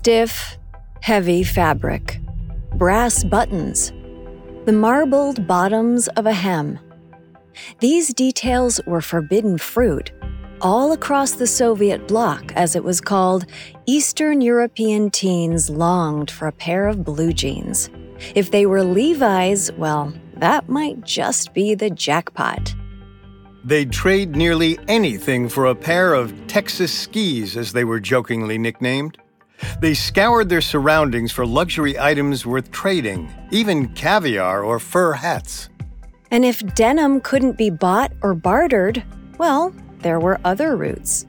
Stiff, heavy fabric, brass buttons, the marbled bottoms of a hem. These details were forbidden fruit. All across the Soviet bloc, as it was called, Eastern European teens longed for a pair of blue jeans. If they were Levi's, well, that might just be the jackpot. They'd trade nearly anything for a pair of Texas skis, as they were jokingly nicknamed. They scoured their surroundings for luxury items worth trading, even caviar or fur hats. And if denim couldn't be bought or bartered, well, there were other routes.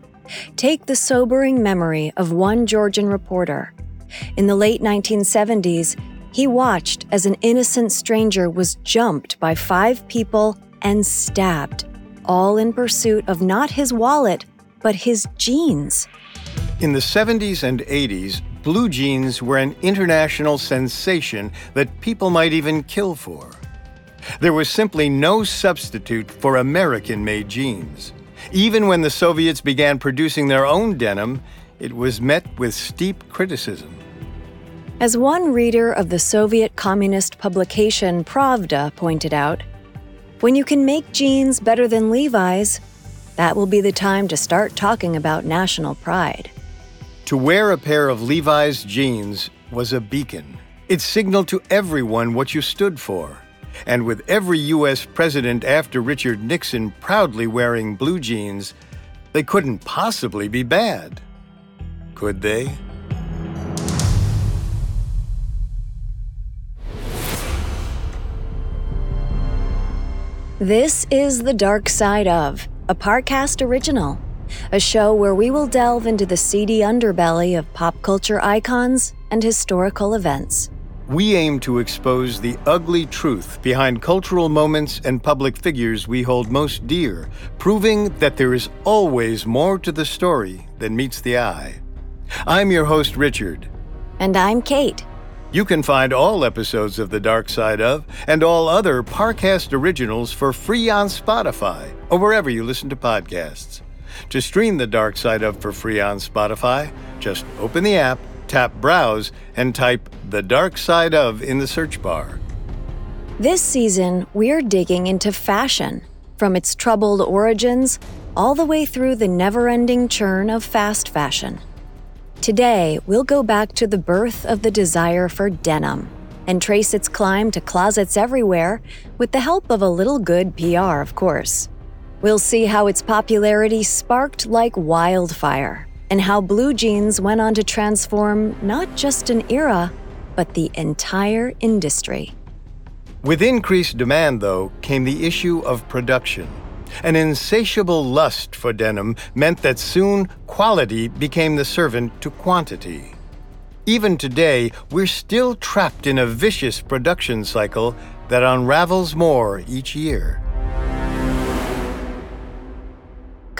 Take the sobering memory of one Georgian reporter. In the late 1970s, he watched as an innocent stranger was jumped by five people and stabbed, all in pursuit of not his wallet, but his jeans. In the 70s and 80s, blue jeans were an international sensation that people might even kill for. There was simply no substitute for American made jeans. Even when the Soviets began producing their own denim, it was met with steep criticism. As one reader of the Soviet communist publication Pravda pointed out, when you can make jeans better than Levi's, that will be the time to start talking about national pride. To wear a pair of Levi's jeans was a beacon. It signaled to everyone what you stood for. And with every U.S. president after Richard Nixon proudly wearing blue jeans, they couldn't possibly be bad. Could they? This is The Dark Side of, a Parcast original, a show where we will delve into the seedy underbelly of pop culture icons and historical events. We aim to expose the ugly truth behind cultural moments and public figures we hold most dear, proving that there is always more to the story than meets the eye. I'm your host, Richard. And I'm Kate. You can find all episodes of The Dark Side of and all other Parcast originals for free on Spotify or wherever you listen to podcasts. To stream The Dark Side of for free on Spotify, just open the app, tap Browse, and type The Dark Side of in the search bar. This season, we're digging into fashion, from its troubled origins all the way through the never ending churn of fast fashion. Today, we'll go back to the birth of the desire for denim and trace its climb to closets everywhere with the help of a little good PR, of course. We'll see how its popularity sparked like wildfire and how blue jeans went on to transform not just an era, but the entire industry. With increased demand, though, came the issue of production. An insatiable lust for denim meant that soon quality became the servant to quantity. Even today, we're still trapped in a vicious production cycle that unravels more each year.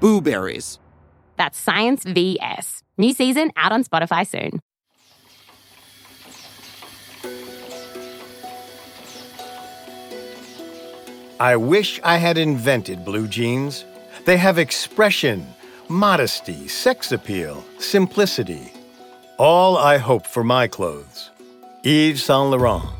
Blueberries. That's Science VS. New season out on Spotify soon. I wish I had invented blue jeans. They have expression, modesty, sex appeal, simplicity. All I hope for my clothes. Yves Saint Laurent.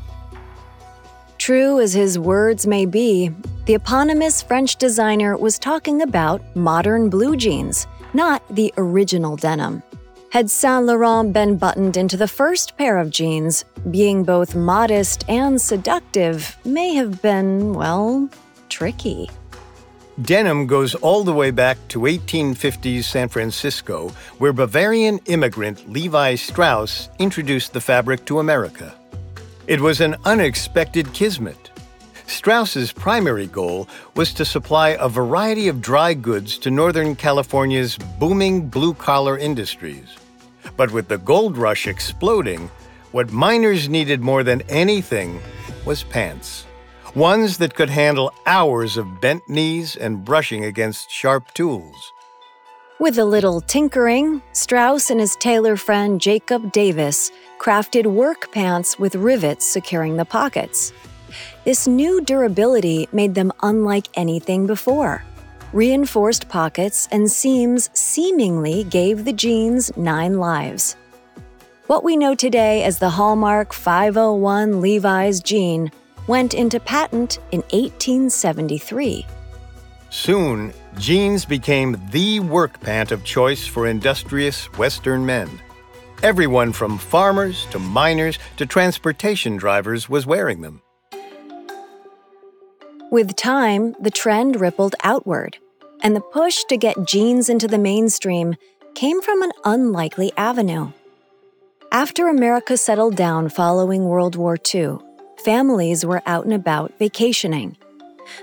True as his words may be, the eponymous French designer was talking about modern blue jeans, not the original denim. Had Saint Laurent been buttoned into the first pair of jeans, being both modest and seductive may have been, well, tricky. Denim goes all the way back to 1850s San Francisco, where Bavarian immigrant Levi Strauss introduced the fabric to America. It was an unexpected kismet. Strauss's primary goal was to supply a variety of dry goods to Northern California's booming blue collar industries. But with the gold rush exploding, what miners needed more than anything was pants. Ones that could handle hours of bent knees and brushing against sharp tools. With a little tinkering, Strauss and his tailor friend Jacob Davis crafted work pants with rivets securing the pockets. This new durability made them unlike anything before. Reinforced pockets and seams seemingly gave the jeans nine lives. What we know today as the Hallmark 501 Levi's jean went into patent in 1873. Soon, jeans became the work pant of choice for industrious Western men. Everyone from farmers to miners to transportation drivers was wearing them. With time, the trend rippled outward, and the push to get jeans into the mainstream came from an unlikely avenue. After America settled down following World War II, families were out and about vacationing.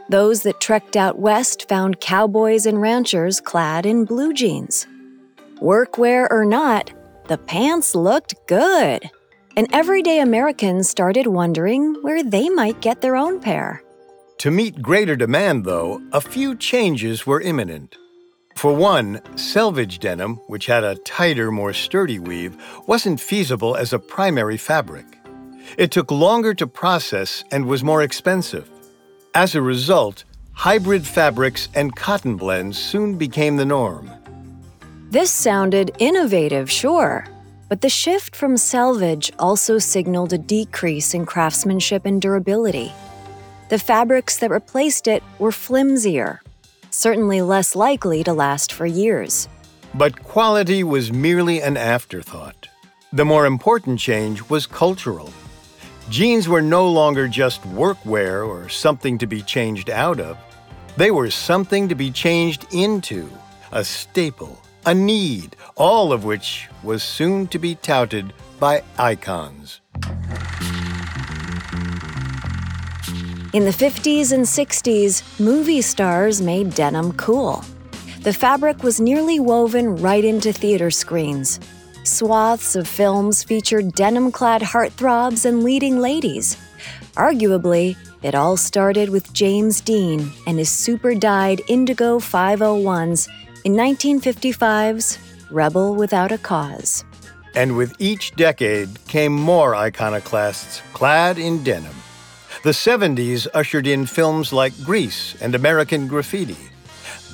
Those that trekked out west found cowboys and ranchers clad in blue jeans. Workwear or not, the pants looked good, and everyday Americans started wondering where they might get their own pair. To meet greater demand, though, a few changes were imminent. For one, selvage denim, which had a tighter, more sturdy weave, wasn't feasible as a primary fabric. It took longer to process and was more expensive. As a result, hybrid fabrics and cotton blends soon became the norm. This sounded innovative, sure, but the shift from selvage also signaled a decrease in craftsmanship and durability. The fabrics that replaced it were flimsier, certainly less likely to last for years. But quality was merely an afterthought. The more important change was cultural. Jeans were no longer just workwear or something to be changed out of. They were something to be changed into, a staple, a need, all of which was soon to be touted by icons. In the 50s and 60s, movie stars made denim cool. The fabric was nearly woven right into theater screens. Swaths of films featured denim clad heartthrobs and leading ladies. Arguably, it all started with James Dean and his super dyed indigo 501s in 1955's Rebel Without a Cause. And with each decade came more iconoclasts clad in denim. The 70s ushered in films like Grease and American Graffiti.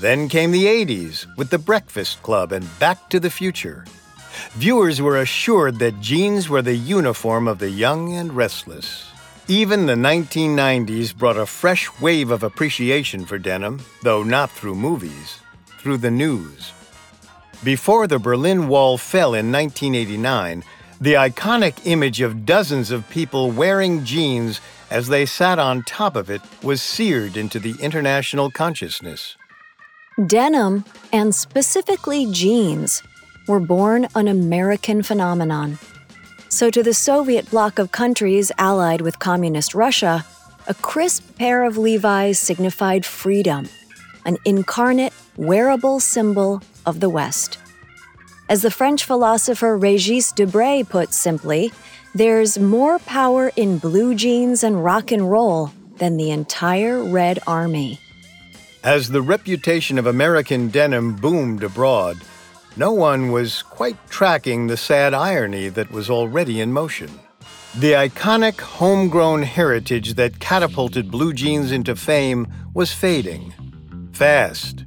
Then came the 80s with The Breakfast Club and Back to the Future. Viewers were assured that jeans were the uniform of the young and restless. Even the 1990s brought a fresh wave of appreciation for denim, though not through movies, through the news. Before the Berlin Wall fell in 1989, the iconic image of dozens of people wearing jeans as they sat on top of it was seared into the international consciousness. Denim, and specifically jeans, were born an American phenomenon. So, to the Soviet bloc of countries allied with Communist Russia, a crisp pair of Levi's signified freedom, an incarnate, wearable symbol of the West. As the French philosopher Regis Debray put simply, there's more power in blue jeans and rock and roll than the entire Red Army. As the reputation of American denim boomed abroad, no one was quite tracking the sad irony that was already in motion. The iconic homegrown heritage that catapulted blue jeans into fame was fading. Fast.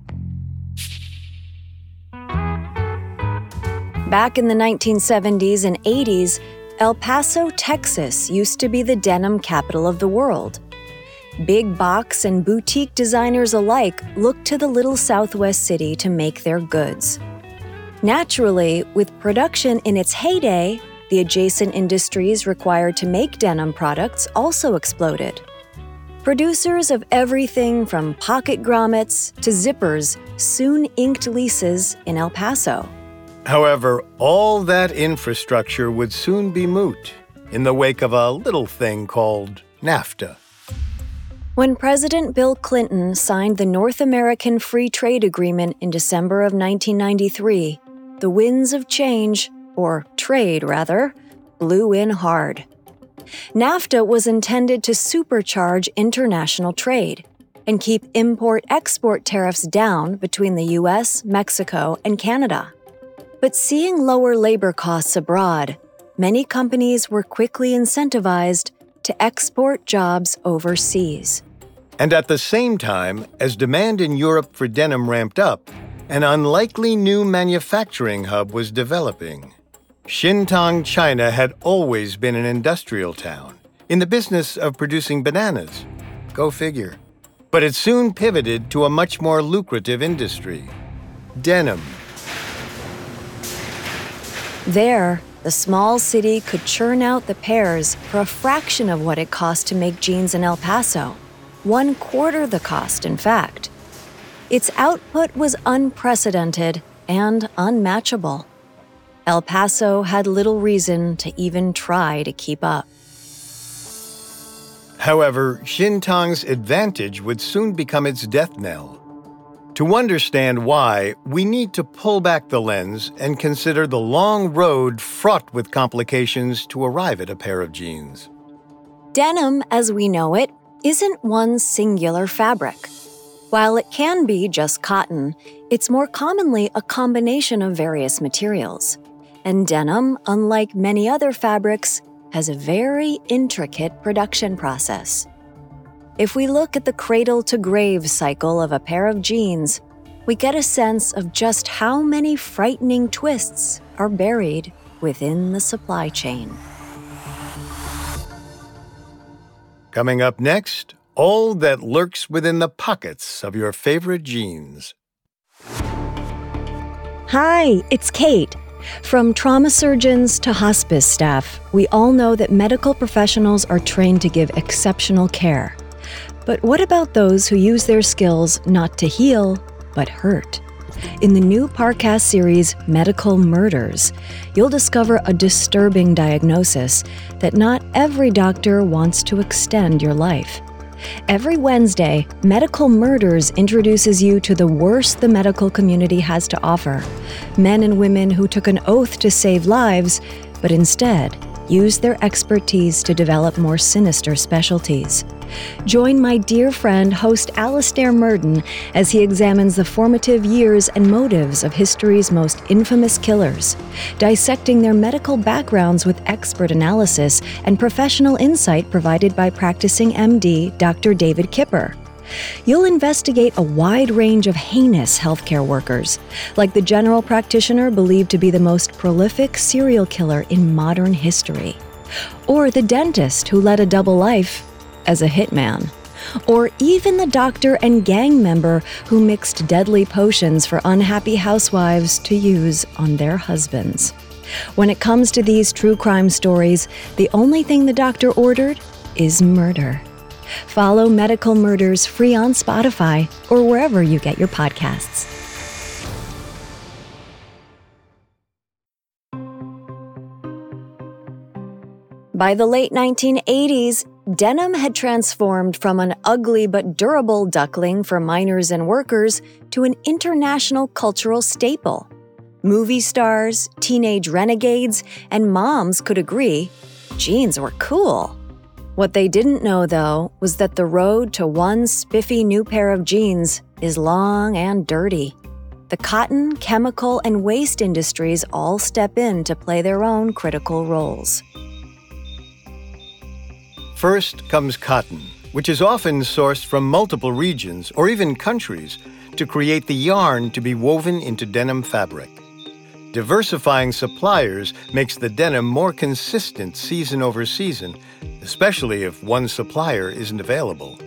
Back in the 1970s and 80s, El Paso, Texas used to be the denim capital of the world. Big box and boutique designers alike looked to the little southwest city to make their goods. Naturally, with production in its heyday, the adjacent industries required to make denim products also exploded. Producers of everything from pocket grommets to zippers soon inked leases in El Paso. However, all that infrastructure would soon be moot in the wake of a little thing called NAFTA. When President Bill Clinton signed the North American Free Trade Agreement in December of 1993, the winds of change or trade rather, blew in hard. NAFTA was intended to supercharge international trade and keep import export tariffs down between the US, Mexico, and Canada. But seeing lower labor costs abroad, many companies were quickly incentivized to export jobs overseas. And at the same time, as demand in Europe for denim ramped up, an unlikely new manufacturing hub was developing. Xintang, China had always been an industrial town, in the business of producing bananas. Go figure. But it soon pivoted to a much more lucrative industry denim. There, the small city could churn out the pairs for a fraction of what it cost to make jeans in El Paso. One quarter the cost, in fact. Its output was unprecedented and unmatchable. El Paso had little reason to even try to keep up. However, Xintang's advantage would soon become its death knell. To understand why, we need to pull back the lens and consider the long road fraught with complications to arrive at a pair of jeans. Denim, as we know it, isn't one singular fabric. While it can be just cotton, it's more commonly a combination of various materials and denim, unlike many other fabrics, has a very intricate production process. If we look at the cradle to grave cycle of a pair of jeans, we get a sense of just how many frightening twists are buried within the supply chain. Coming up next, all that lurks within the pockets of your favorite jeans. Hi, it's Kate. From trauma surgeons to hospice staff, we all know that medical professionals are trained to give exceptional care. But what about those who use their skills not to heal, but hurt? In the new Parcast series, Medical Murders, you'll discover a disturbing diagnosis that not every doctor wants to extend your life. Every Wednesday, Medical Murders introduces you to the worst the medical community has to offer. Men and women who took an oath to save lives, but instead used their expertise to develop more sinister specialties. Join my dear friend, host Alastair Murden, as he examines the formative years and motives of history's most infamous killers, dissecting their medical backgrounds with expert analysis and professional insight provided by practicing MD Dr. David Kipper. You'll investigate a wide range of heinous healthcare workers, like the general practitioner believed to be the most prolific serial killer in modern history, or the dentist who led a double life as a hitman, or even the doctor and gang member who mixed deadly potions for unhappy housewives to use on their husbands. When it comes to these true crime stories, the only thing the doctor ordered is murder. Follow Medical Murders free on Spotify or wherever you get your podcasts. By the late 1980s, denim had transformed from an ugly but durable duckling for miners and workers to an international cultural staple. Movie stars, teenage renegades, and moms could agree jeans were cool. What they didn't know, though, was that the road to one spiffy new pair of jeans is long and dirty. The cotton, chemical, and waste industries all step in to play their own critical roles. First comes cotton, which is often sourced from multiple regions or even countries to create the yarn to be woven into denim fabric. Diversifying suppliers makes the denim more consistent season over season, especially if one supplier isn't available.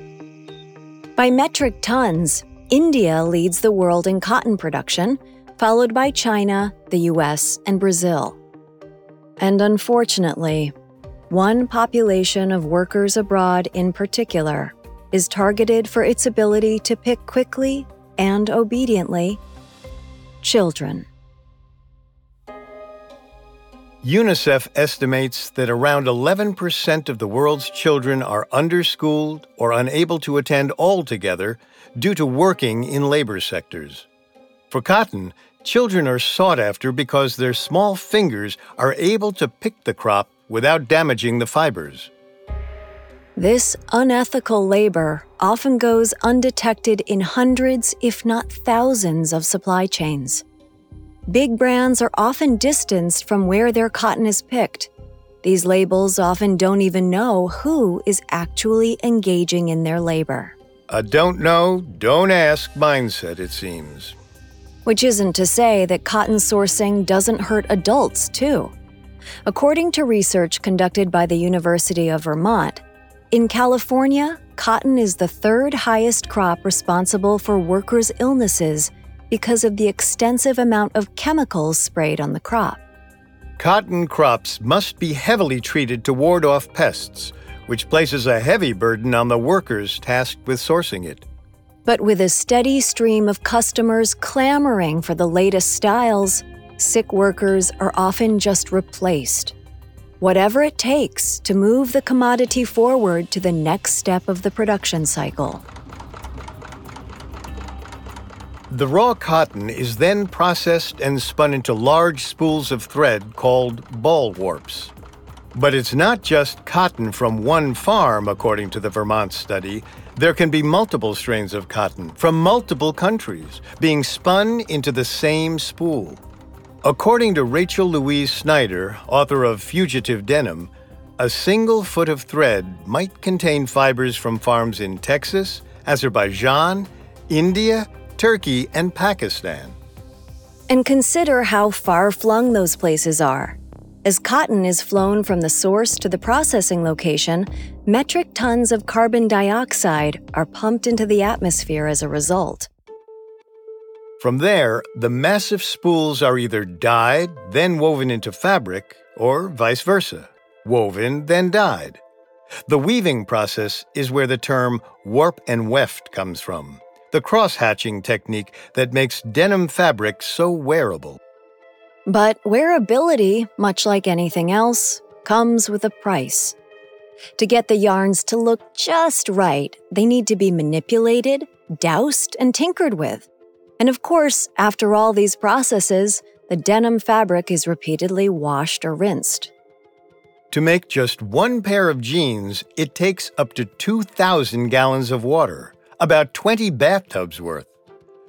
By metric tons, India leads the world in cotton production, followed by China, the US, and Brazil. And unfortunately, one population of workers abroad in particular is targeted for its ability to pick quickly and obediently children. UNICEF estimates that around 11% of the world's children are underschooled or unable to attend altogether due to working in labor sectors. For cotton, Children are sought after because their small fingers are able to pick the crop without damaging the fibers. This unethical labor often goes undetected in hundreds, if not thousands, of supply chains. Big brands are often distanced from where their cotton is picked. These labels often don't even know who is actually engaging in their labor. A don't know, don't ask mindset, it seems. Which isn't to say that cotton sourcing doesn't hurt adults, too. According to research conducted by the University of Vermont, in California, cotton is the third highest crop responsible for workers' illnesses because of the extensive amount of chemicals sprayed on the crop. Cotton crops must be heavily treated to ward off pests, which places a heavy burden on the workers tasked with sourcing it. But with a steady stream of customers clamoring for the latest styles, sick workers are often just replaced. Whatever it takes to move the commodity forward to the next step of the production cycle. The raw cotton is then processed and spun into large spools of thread called ball warps. But it's not just cotton from one farm, according to the Vermont study. There can be multiple strains of cotton from multiple countries being spun into the same spool. According to Rachel Louise Snyder, author of Fugitive Denim, a single foot of thread might contain fibers from farms in Texas, Azerbaijan, India, Turkey, and Pakistan. And consider how far flung those places are. As cotton is flown from the source to the processing location, metric tons of carbon dioxide are pumped into the atmosphere as a result. From there, the massive spools are either dyed, then woven into fabric, or vice versa woven, then dyed. The weaving process is where the term warp and weft comes from, the cross hatching technique that makes denim fabric so wearable. But wearability, much like anything else, comes with a price. To get the yarns to look just right, they need to be manipulated, doused, and tinkered with. And of course, after all these processes, the denim fabric is repeatedly washed or rinsed. To make just one pair of jeans, it takes up to 2,000 gallons of water, about 20 bathtubs worth.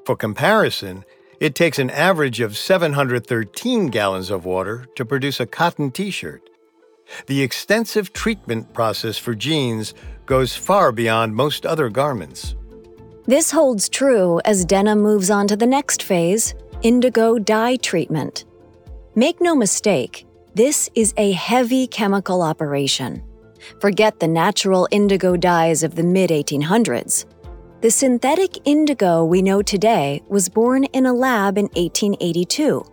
For comparison, it takes an average of 713 gallons of water to produce a cotton t shirt. The extensive treatment process for jeans goes far beyond most other garments. This holds true as denim moves on to the next phase indigo dye treatment. Make no mistake, this is a heavy chemical operation. Forget the natural indigo dyes of the mid 1800s. The synthetic indigo we know today was born in a lab in 1882,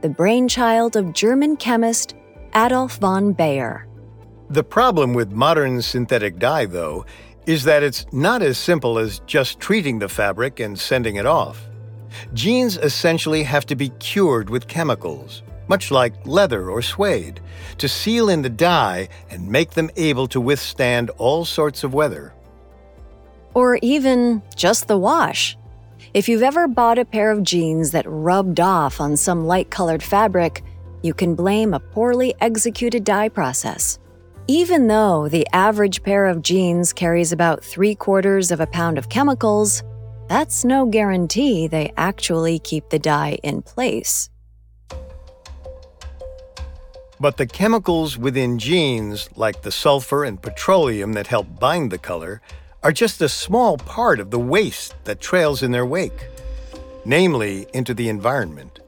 the brainchild of German chemist Adolf von Baeyer. The problem with modern synthetic dye, though, is that it's not as simple as just treating the fabric and sending it off. Jeans essentially have to be cured with chemicals, much like leather or suede, to seal in the dye and make them able to withstand all sorts of weather or even just the wash. If you've ever bought a pair of jeans that rubbed off on some light colored fabric, you can blame a poorly executed dye process. Even though the average pair of jeans carries about three quarters of a pound of chemicals, that's no guarantee they actually keep the dye in place. But the chemicals within jeans, like the sulfur and petroleum that help bind the color, are just a small part of the waste that trails in their wake, namely into the environment.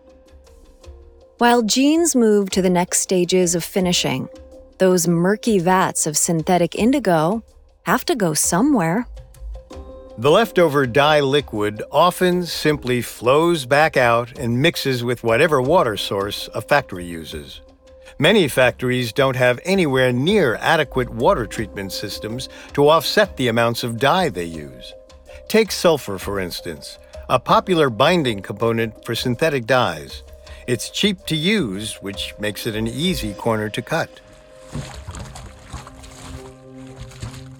While jeans move to the next stages of finishing, those murky vats of synthetic indigo have to go somewhere. The leftover dye liquid often simply flows back out and mixes with whatever water source a factory uses. Many factories don't have anywhere near adequate water treatment systems to offset the amounts of dye they use. Take sulfur, for instance, a popular binding component for synthetic dyes. It's cheap to use, which makes it an easy corner to cut.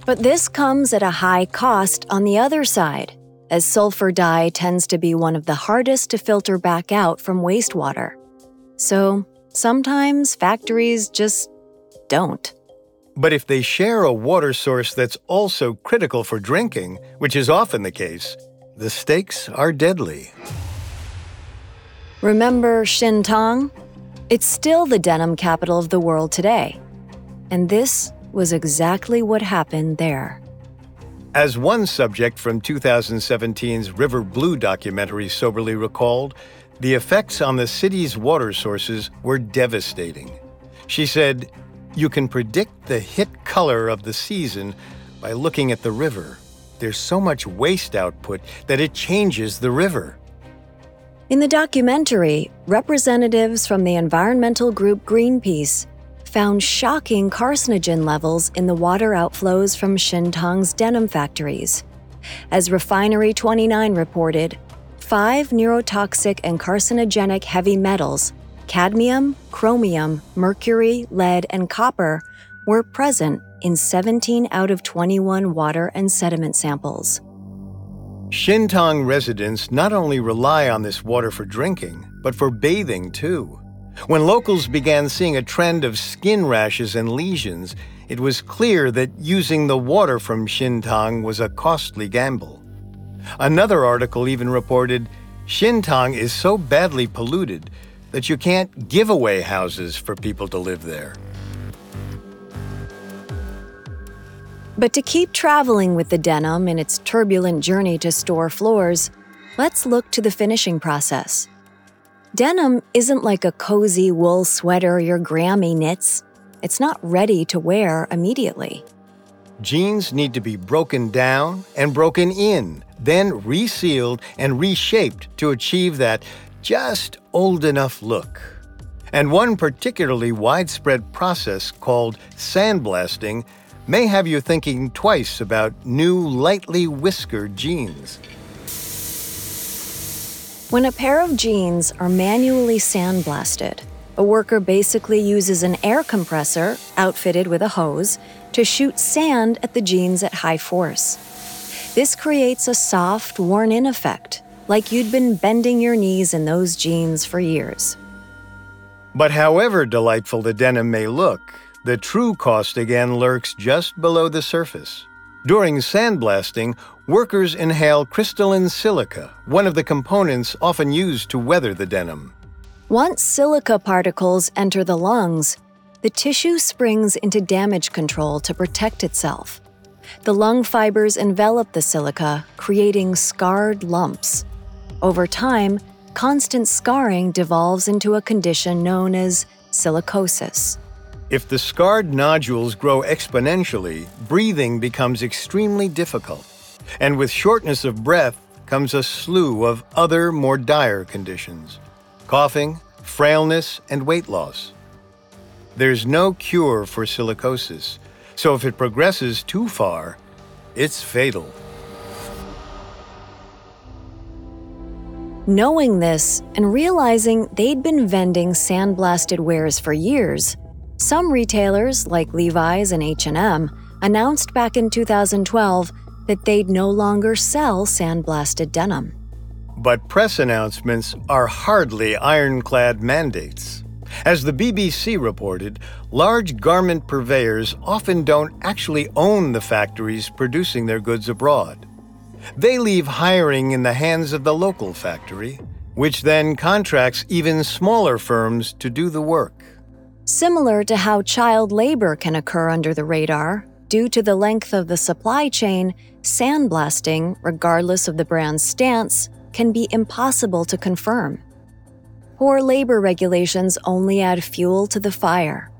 But this comes at a high cost on the other side. as sulfur dye tends to be one of the hardest to filter back out from wastewater. So sometimes factories just don't. But if they share a water source that's also critical for drinking, which is often the case, the stakes are deadly. Remember Xintang? It's still the denim capital of the world today. And this was exactly what happened there. As one subject from 2017's River Blue documentary soberly recalled, the effects on the city's water sources were devastating. She said, You can predict the hit color of the season by looking at the river. There's so much waste output that it changes the river. In the documentary, representatives from the environmental group Greenpeace found shocking carcinogen levels in the water outflows from Xintang's denim factories. As Refinery 29 reported, five neurotoxic and carcinogenic heavy metals cadmium, chromium, mercury, lead, and copper were present in 17 out of 21 water and sediment samples. Xintang residents not only rely on this water for drinking, but for bathing too. When locals began seeing a trend of skin rashes and lesions, it was clear that using the water from Xintang was a costly gamble. Another article even reported Xintang is so badly polluted that you can't give away houses for people to live there. But to keep traveling with the denim in its turbulent journey to store floors, let's look to the finishing process. Denim isn't like a cozy wool sweater your Grammy knits. It's not ready to wear immediately. Jeans need to be broken down and broken in, then resealed and reshaped to achieve that just old enough look. And one particularly widespread process called sandblasting may have you thinking twice about new lightly whiskered jeans. When a pair of jeans are manually sandblasted, a worker basically uses an air compressor outfitted with a hose to shoot sand at the jeans at high force. This creates a soft, worn in effect, like you'd been bending your knees in those jeans for years. But however delightful the denim may look, the true cost again lurks just below the surface. During sandblasting, workers inhale crystalline silica, one of the components often used to weather the denim. Once silica particles enter the lungs, the tissue springs into damage control to protect itself. The lung fibers envelop the silica, creating scarred lumps. Over time, constant scarring devolves into a condition known as silicosis. If the scarred nodules grow exponentially, breathing becomes extremely difficult. And with shortness of breath comes a slew of other, more dire conditions coughing, frailness, and weight loss. There's no cure for silicosis, so if it progresses too far, it's fatal. Knowing this and realizing they'd been vending sandblasted wares for years, some retailers, like Levi's and H&M, announced back in 2012 that they'd no longer sell sandblasted denim. But press announcements are hardly ironclad mandates. As the BBC reported, large garment purveyors often don't actually own the factories producing their goods abroad. They leave hiring in the hands of the local factory, which then contracts even smaller firms to do the work. Similar to how child labor can occur under the radar, due to the length of the supply chain, sandblasting, regardless of the brand's stance, can be impossible to confirm. Poor labor regulations only add fuel to the fire.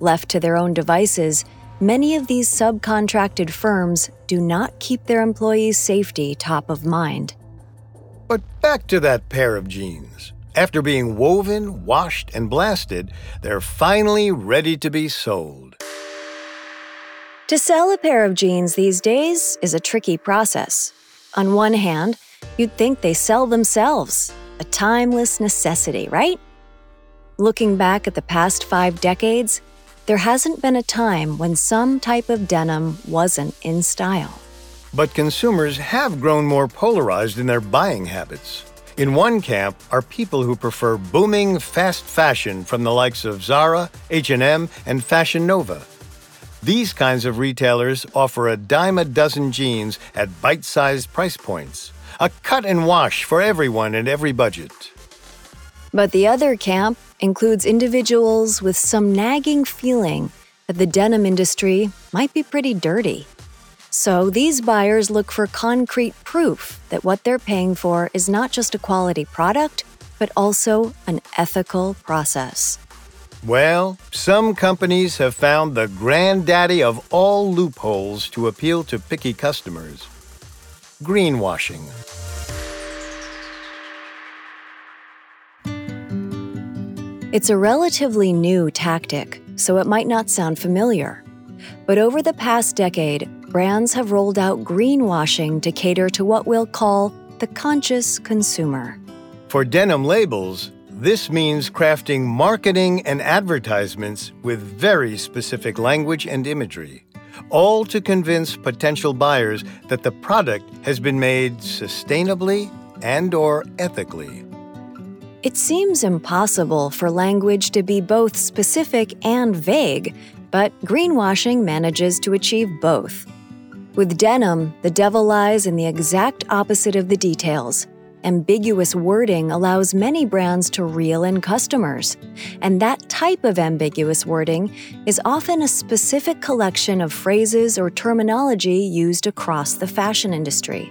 Left to their own devices, many of these subcontracted firms do not keep their employees' safety top of mind. But back to that pair of jeans. After being woven, washed, and blasted, they're finally ready to be sold. To sell a pair of jeans these days is a tricky process. On one hand, you'd think they sell themselves, a timeless necessity, right? Looking back at the past five decades, there hasn't been a time when some type of denim wasn't in style. But consumers have grown more polarized in their buying habits. In one camp are people who prefer booming fast fashion from the likes of Zara, H&M, and Fashion Nova. These kinds of retailers offer a dime a dozen jeans at bite-sized price points. A cut and wash for everyone and every budget. But the other camp includes individuals with some nagging feeling that the denim industry might be pretty dirty. So these buyers look for concrete proof that what they're paying for is not just a quality product, but also an ethical process. Well, some companies have found the granddaddy of all loopholes to appeal to picky customers greenwashing. It's a relatively new tactic, so it might not sound familiar. But over the past decade, brands have rolled out greenwashing to cater to what we'll call the conscious consumer. For denim labels, this means crafting marketing and advertisements with very specific language and imagery, all to convince potential buyers that the product has been made sustainably and or ethically. It seems impossible for language to be both specific and vague, but greenwashing manages to achieve both. With denim, the devil lies in the exact opposite of the details. Ambiguous wording allows many brands to reel in customers, and that type of ambiguous wording is often a specific collection of phrases or terminology used across the fashion industry.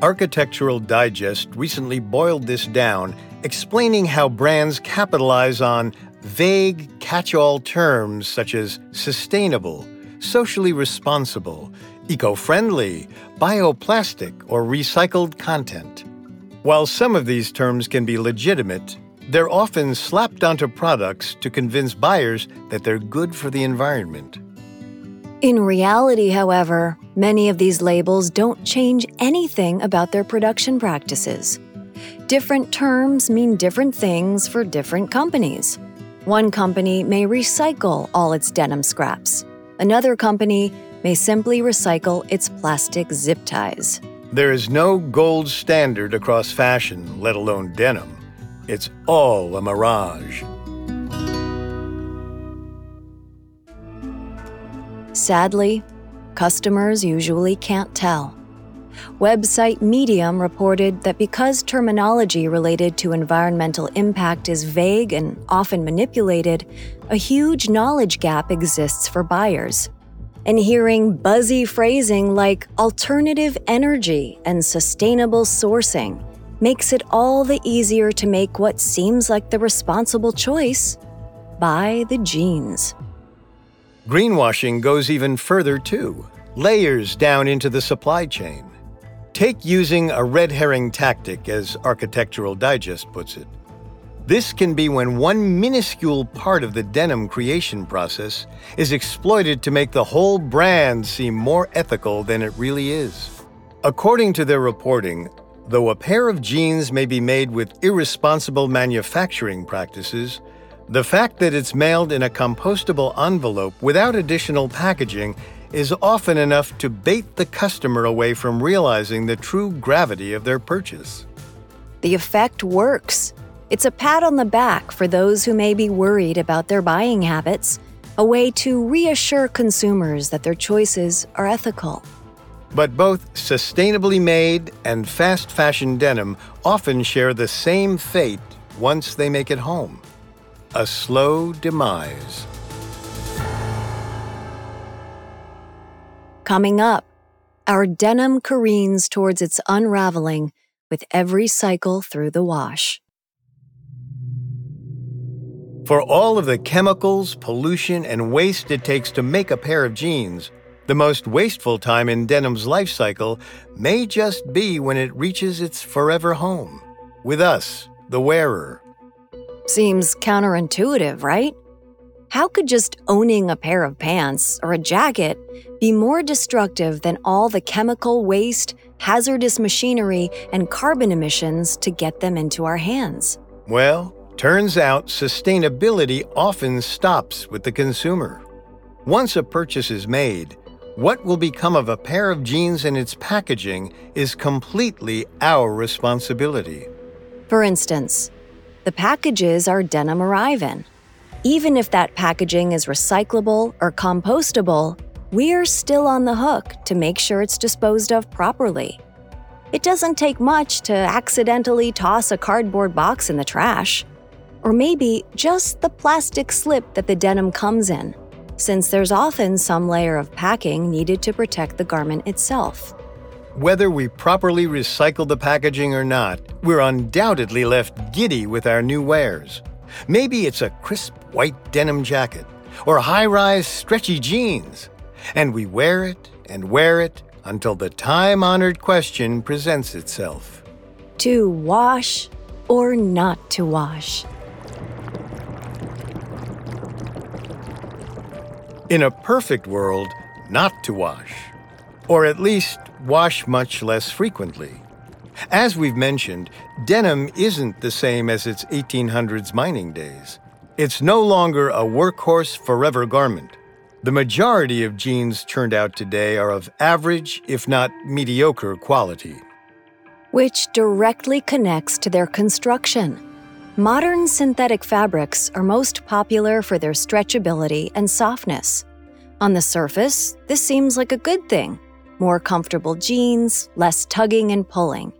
Architectural Digest recently boiled this down explaining how brands capitalize on vague catch all terms such as sustainable, socially responsible, eco friendly, bioplastic, or recycled content. While some of these terms can be legitimate, they're often slapped onto products to convince buyers that they're good for the environment. In reality, however, many of these labels don't change anything about their production practices. Different terms mean different things for different companies. One company may recycle all its denim scraps. Another company may simply recycle its plastic zip ties. There is no gold standard across fashion, let alone denim. It's all a mirage. Sadly, customers usually can't tell. Website Medium reported that because terminology related to environmental impact is vague and often manipulated, a huge knowledge gap exists for buyers. And hearing buzzy phrasing like alternative energy and sustainable sourcing makes it all the easier to make what seems like the responsible choice buy the jeans. Greenwashing goes even further, too layers down into the supply chain. Take using a red herring tactic, as Architectural Digest puts it. This can be when one minuscule part of the denim creation process is exploited to make the whole brand seem more ethical than it really is. According to their reporting, though a pair of jeans may be made with irresponsible manufacturing practices, the fact that it's mailed in a compostable envelope without additional packaging is often enough to bait the customer away from realizing the true gravity of their purchase. The effect works. It's a pat on the back for those who may be worried about their buying habits, a way to reassure consumers that their choices are ethical. But both sustainably made and fast fashion denim often share the same fate once they make it home a slow demise. Coming up, our denim careens towards its unraveling with every cycle through the wash. For all of the chemicals, pollution, and waste it takes to make a pair of jeans, the most wasteful time in denim's life cycle may just be when it reaches its forever home with us, the wearer. Seems counterintuitive, right? How could just owning a pair of pants or a jacket be more destructive than all the chemical waste, hazardous machinery, and carbon emissions to get them into our hands? Well, turns out sustainability often stops with the consumer. Once a purchase is made, what will become of a pair of jeans and its packaging is completely our responsibility. For instance, the packages are denim arrive in. Even if that packaging is recyclable or compostable, we're still on the hook to make sure it's disposed of properly. It doesn't take much to accidentally toss a cardboard box in the trash. Or maybe just the plastic slip that the denim comes in, since there's often some layer of packing needed to protect the garment itself. Whether we properly recycle the packaging or not, we're undoubtedly left giddy with our new wares. Maybe it's a crisp white denim jacket or high rise stretchy jeans, and we wear it and wear it until the time honored question presents itself To wash or not to wash? In a perfect world, not to wash, or at least wash much less frequently. As we've mentioned, denim isn't the same as its 1800s mining days. It's no longer a workhorse forever garment. The majority of jeans turned out today are of average, if not mediocre, quality. Which directly connects to their construction. Modern synthetic fabrics are most popular for their stretchability and softness. On the surface, this seems like a good thing more comfortable jeans, less tugging and pulling.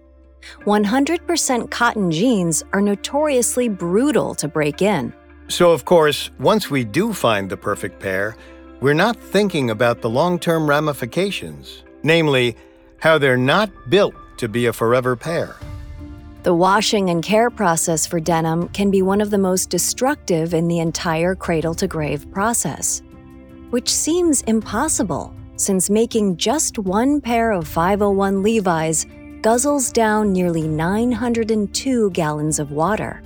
100% cotton jeans are notoriously brutal to break in. So, of course, once we do find the perfect pair, we're not thinking about the long term ramifications, namely, how they're not built to be a forever pair. The washing and care process for denim can be one of the most destructive in the entire cradle to grave process, which seems impossible since making just one pair of 501 Levi's guzzles down nearly 902 gallons of water,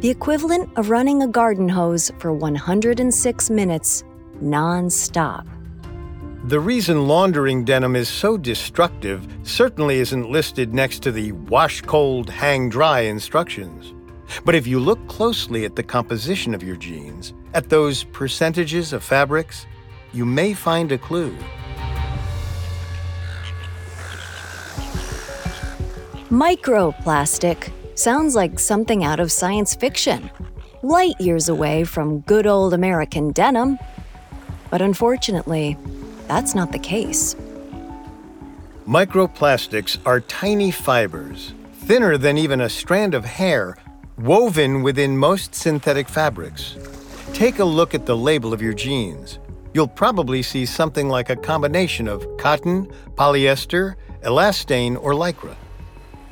the equivalent of running a garden hose for 106 minutes non-stop. The reason laundering denim is so destructive certainly isn't listed next to the wash cold, hang dry instructions. But if you look closely at the composition of your jeans, at those percentages of fabrics, you may find a clue. Microplastic sounds like something out of science fiction, light years away from good old American denim. But unfortunately, that's not the case. Microplastics are tiny fibers, thinner than even a strand of hair, woven within most synthetic fabrics. Take a look at the label of your jeans. You'll probably see something like a combination of cotton, polyester, elastane, or lycra.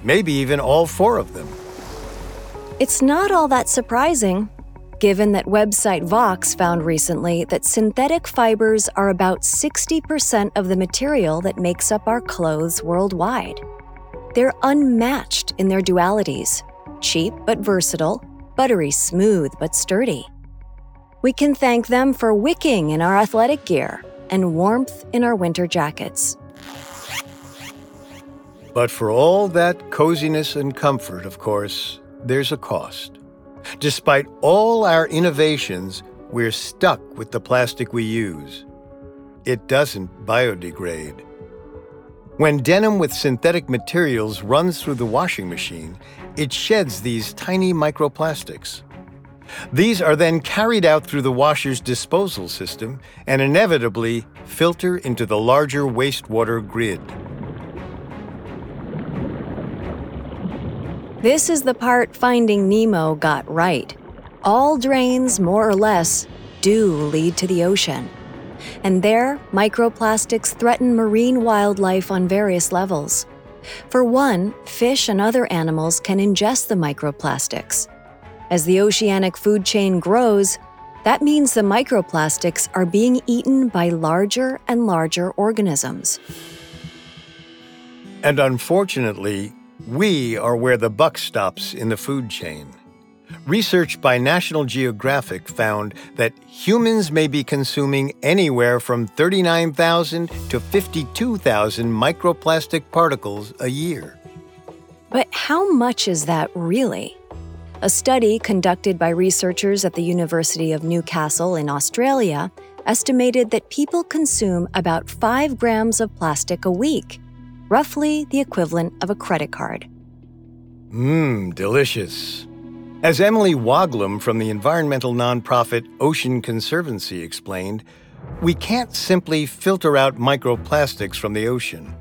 Maybe even all four of them. It's not all that surprising given that website Vox found recently that synthetic fibers are about 60% of the material that makes up our clothes worldwide. They're unmatched in their dualities cheap but versatile, buttery smooth but sturdy. We can thank them for wicking in our athletic gear and warmth in our winter jackets. But for all that coziness and comfort, of course, there's a cost. Despite all our innovations, we're stuck with the plastic we use. It doesn't biodegrade. When denim with synthetic materials runs through the washing machine, it sheds these tiny microplastics. These are then carried out through the washer's disposal system and inevitably filter into the larger wastewater grid. This is the part Finding Nemo got right. All drains, more or less, do lead to the ocean. And there, microplastics threaten marine wildlife on various levels. For one, fish and other animals can ingest the microplastics. As the oceanic food chain grows, that means the microplastics are being eaten by larger and larger organisms. And unfortunately, we are where the buck stops in the food chain. Research by National Geographic found that humans may be consuming anywhere from 39,000 to 52,000 microplastic particles a year. But how much is that really? A study conducted by researchers at the University of Newcastle in Australia estimated that people consume about 5 grams of plastic a week, roughly the equivalent of a credit card. Mmm, delicious. As Emily Woglom from the environmental nonprofit Ocean Conservancy explained, we can't simply filter out microplastics from the ocean.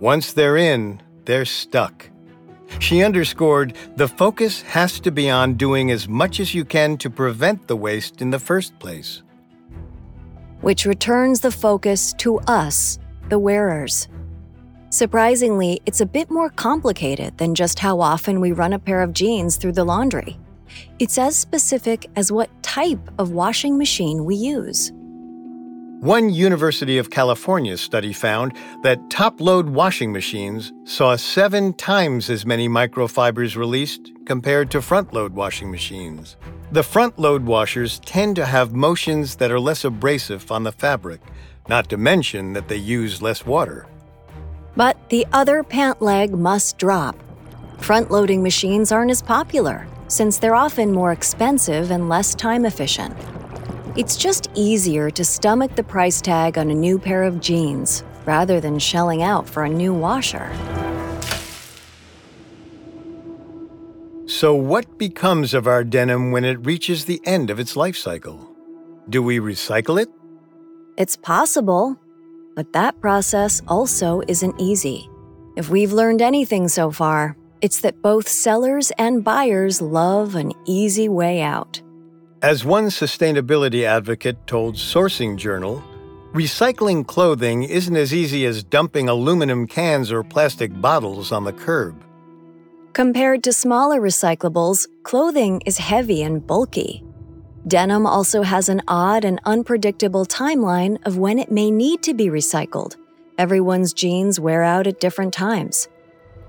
Once they're in, they're stuck. She underscored the focus has to be on doing as much as you can to prevent the waste in the first place. Which returns the focus to us, the wearers. Surprisingly, it's a bit more complicated than just how often we run a pair of jeans through the laundry. It's as specific as what type of washing machine we use. One University of California study found that top load washing machines saw seven times as many microfibers released compared to front load washing machines. The front load washers tend to have motions that are less abrasive on the fabric, not to mention that they use less water. But the other pant leg must drop. Front loading machines aren't as popular, since they're often more expensive and less time efficient. It's just easier to stomach the price tag on a new pair of jeans rather than shelling out for a new washer. So, what becomes of our denim when it reaches the end of its life cycle? Do we recycle it? It's possible, but that process also isn't easy. If we've learned anything so far, it's that both sellers and buyers love an easy way out. As one sustainability advocate told Sourcing Journal, recycling clothing isn't as easy as dumping aluminum cans or plastic bottles on the curb. Compared to smaller recyclables, clothing is heavy and bulky. Denim also has an odd and unpredictable timeline of when it may need to be recycled. Everyone's jeans wear out at different times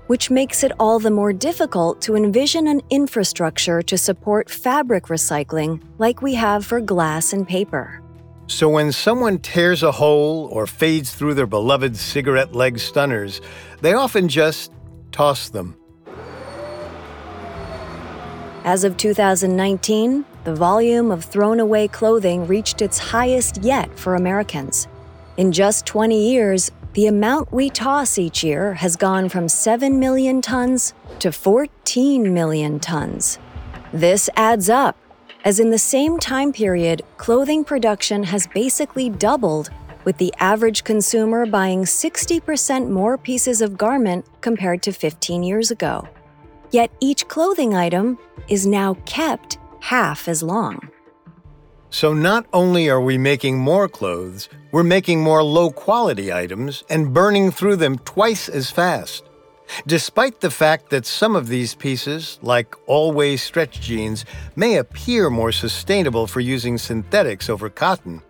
which makes it all the more difficult to envision an infrastructure to support fabric recycling like we have for glass and paper. So when someone tears a hole or fades through their beloved cigarette leg stunners, they often just toss them. As of 2019, the volume of thrown away clothing reached its highest yet for Americans. In just 20 years, the amount we toss each year has gone from 7 million tons to 14 million tons. This adds up, as in the same time period, clothing production has basically doubled, with the average consumer buying 60% more pieces of garment compared to 15 years ago. Yet each clothing item is now kept half as long. So not only are we making more clothes, we're making more low quality items and burning through them twice as fast. Despite the fact that some of these pieces, like always stretch jeans, may appear more sustainable for using synthetics over cotton,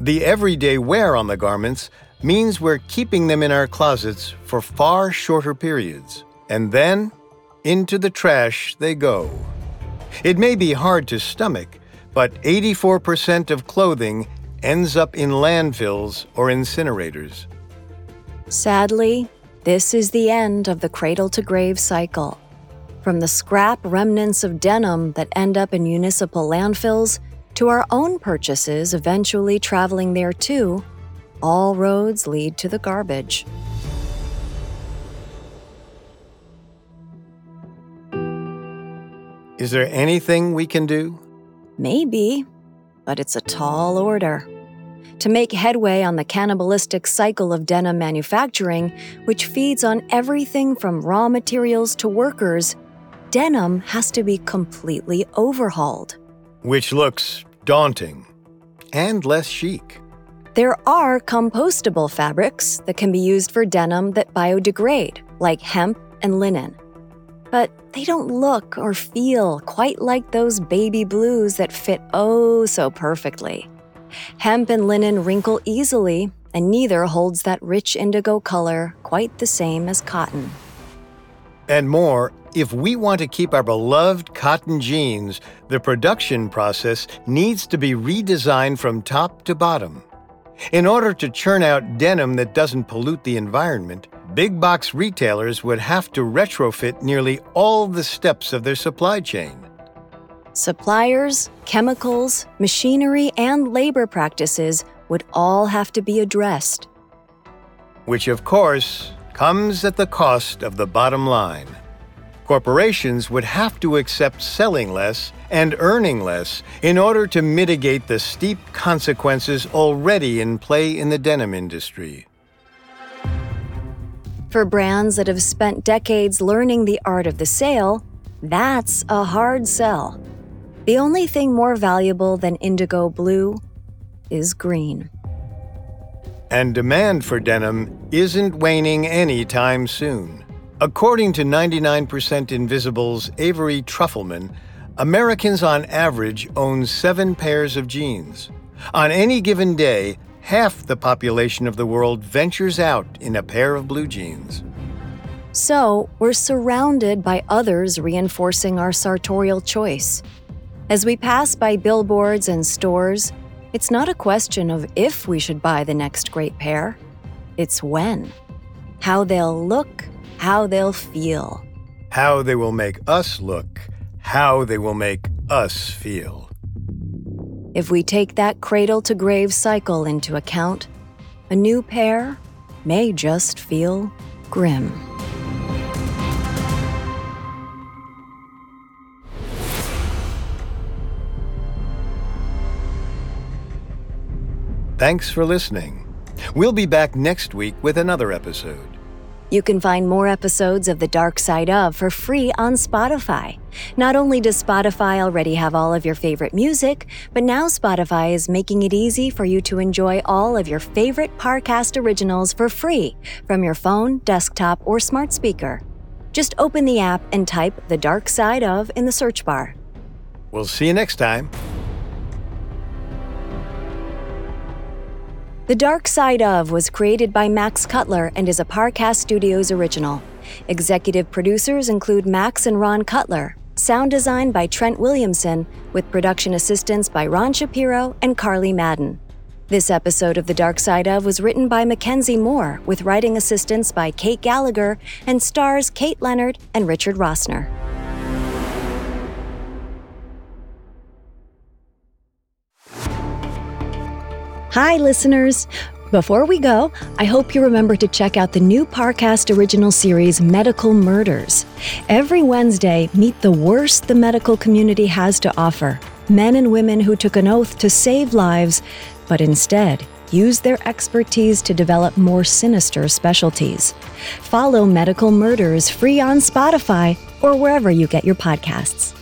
the everyday wear on the garments means we're keeping them in our closets for far shorter periods. And then, into the trash they go. It may be hard to stomach, but 84% of clothing ends up in landfills or incinerators. Sadly, this is the end of the cradle to grave cycle. From the scrap remnants of denim that end up in municipal landfills to our own purchases eventually traveling there too, all roads lead to the garbage. Is there anything we can do? Maybe, but it's a tall order. To make headway on the cannibalistic cycle of denim manufacturing, which feeds on everything from raw materials to workers, denim has to be completely overhauled. Which looks daunting and less chic. There are compostable fabrics that can be used for denim that biodegrade, like hemp and linen but they don't look or feel quite like those baby blues that fit oh so perfectly. Hemp and linen wrinkle easily, and neither holds that rich indigo color quite the same as cotton. And more, if we want to keep our beloved cotton jeans, the production process needs to be redesigned from top to bottom. In order to churn out denim that doesn't pollute the environment, big box retailers would have to retrofit nearly all the steps of their supply chain. Suppliers, chemicals, machinery, and labor practices would all have to be addressed. Which, of course, comes at the cost of the bottom line. Corporations would have to accept selling less and earning less in order to mitigate the steep consequences already in play in the denim industry. For brands that have spent decades learning the art of the sale, that's a hard sell. The only thing more valuable than indigo blue is green. And demand for denim isn't waning anytime soon. According to 99% Invisible's Avery Trufelman, Americans on average own seven pairs of jeans. On any given day, half the population of the world ventures out in a pair of blue jeans. So, we're surrounded by others reinforcing our sartorial choice. As we pass by billboards and stores, it's not a question of if we should buy the next great pair, it's when. How they'll look, how they'll feel. How they will make us look, how they will make us feel. If we take that cradle to grave cycle into account, a new pair may just feel grim. Thanks for listening. We'll be back next week with another episode. You can find more episodes of The Dark Side of for free on Spotify. Not only does Spotify already have all of your favorite music, but now Spotify is making it easy for you to enjoy all of your favorite Parcast originals for free from your phone, desktop, or smart speaker. Just open the app and type The Dark Side of in the search bar. We'll see you next time. The Dark Side of was created by Max Cutler and is a Parcast Studios original. Executive producers include Max and Ron Cutler. Sound design by Trent Williamson, with production assistance by Ron Shapiro and Carly Madden. This episode of The Dark Side of was written by Mackenzie Moore, with writing assistance by Kate Gallagher, and stars Kate Leonard and Richard Rossner. Hi, listeners. Before we go, I hope you remember to check out the new Parcast original series, Medical Murders. Every Wednesday, meet the worst the medical community has to offer men and women who took an oath to save lives, but instead used their expertise to develop more sinister specialties. Follow Medical Murders free on Spotify or wherever you get your podcasts.